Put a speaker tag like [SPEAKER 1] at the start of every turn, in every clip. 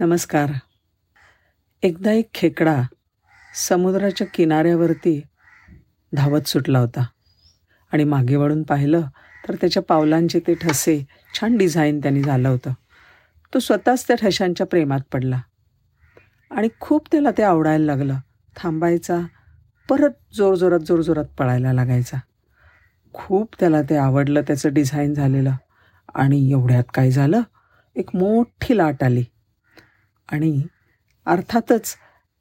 [SPEAKER 1] नमस्कार. एकदा एक खेकडा समुद्राच्या किनाऱ्यावरती धावत सुटला होता आणि मागे वळून पाहिलं तर त्याच्या पावलांचे ते ठसे छान डिझाईन त्यांनी झालं होतं. तो स्वतःच त्या ठशांच्या प्रेमात पडला आणि खूप त्याला ते आवडायला लागलं. थांबायचा परत जोरजोरात जोरजोरात पळायला लागायचा. खूप त्याला ते आवडलं त्याचं डिझाईन झालेलं आणि एवढ्यात काय झालं? एक मोठी लाट आली. आणि अर्थातच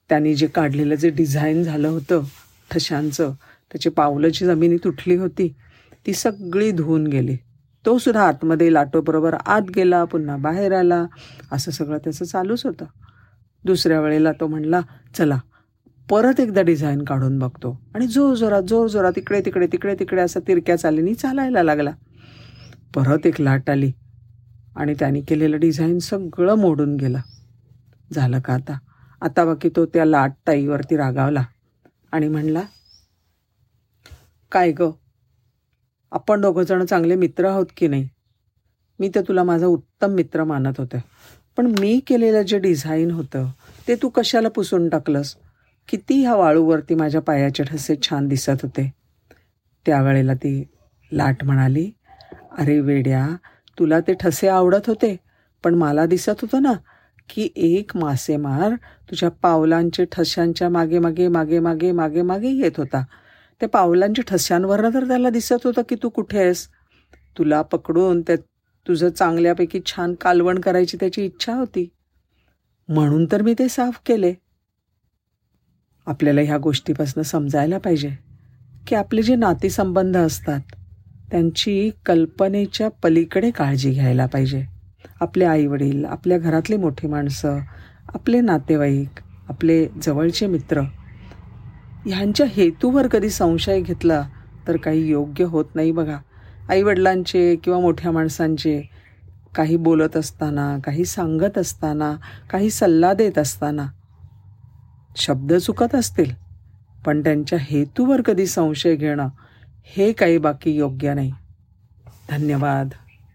[SPEAKER 1] त्यांनी जे काढलेलं जे डिझाईन झालं होतं ठशांचं त्याची पावलं जमिनी तुटली होती ती सगळी धुवून गेली. तो सुद्धा आतमध्ये लाटोबरोबर आत गेला पुन्हा बाहेर आला. असं सगळं त्याचं चालूच होतं. दुसऱ्या वेळेला तो म्हणला चला परत एकदा डिझाईन काढून बघतो. आणि जोर जोरात जोर जोरात तिकडे तिकडे तिकडे तिकडे असं तिरक्या चालीनी चालायला लागला. परत एक लाट आली आणि त्याने केलेलं डिझाईन सगळं मोडून गेलं. झालं का आता? आता बाकी तो त्या लाट ताईवरती रागावला आणि म्हणला काय ग? आपण दोघंजणं चांगले मित्र आहोत की नाही? मी तर तुला माझा उत्तम मित्र मानत होते. पण मी केलेलं जे डिझाईन होतं ते तू कशाला पुसून टाकलंस? किती ह्या वाळूवरती माझ्या पायाचे ठसे छान दिसत होते. त्यावेळेला ती लाट म्हणाली अरे वेड्या तुला ते ठसे आवडत होते पण मला दिसत होतं ना की एक मासेमार तुझ्या पावलांचे ठश्यांच्या मागे मागे मागे मागे मागे मागे येत होता. त्या पावलांच्या ठस्यांवरनं तर त्याला दिसत होतं की तू कुठे आहेस. तुला पकडून त्या तुझं चांगल्यापैकी छान कालवण करायची त्याची इच्छा होती. म्हणून तर मी ते साफ केले. आपल्याला ह्या गोष्टीपासून समजायला पाहिजे की आपले जे नातेसंबंध असतात त्यांची कल्पनेच्या पलीकडे काळजी घ्यायला पाहिजे. आपले आईवडील आपल्या घरातली मोठी माणसं आपले नातेवाईक आपले जवळचे मित्र. ह्यांच्या हेतूवर कधी संशय घेतला तर काही योग्य होत नाही बघा. आईवडिलांचे किंवा मोठ्या माणसांचे काही बोलत असताना काही सांगत असताना काही सल्ला देत असताना शब्द चुकत असतील. पण त्यांच्या हेतूवर कधी संशय घेणं हे काही बाकी योग्य नाही. धन्यवाद.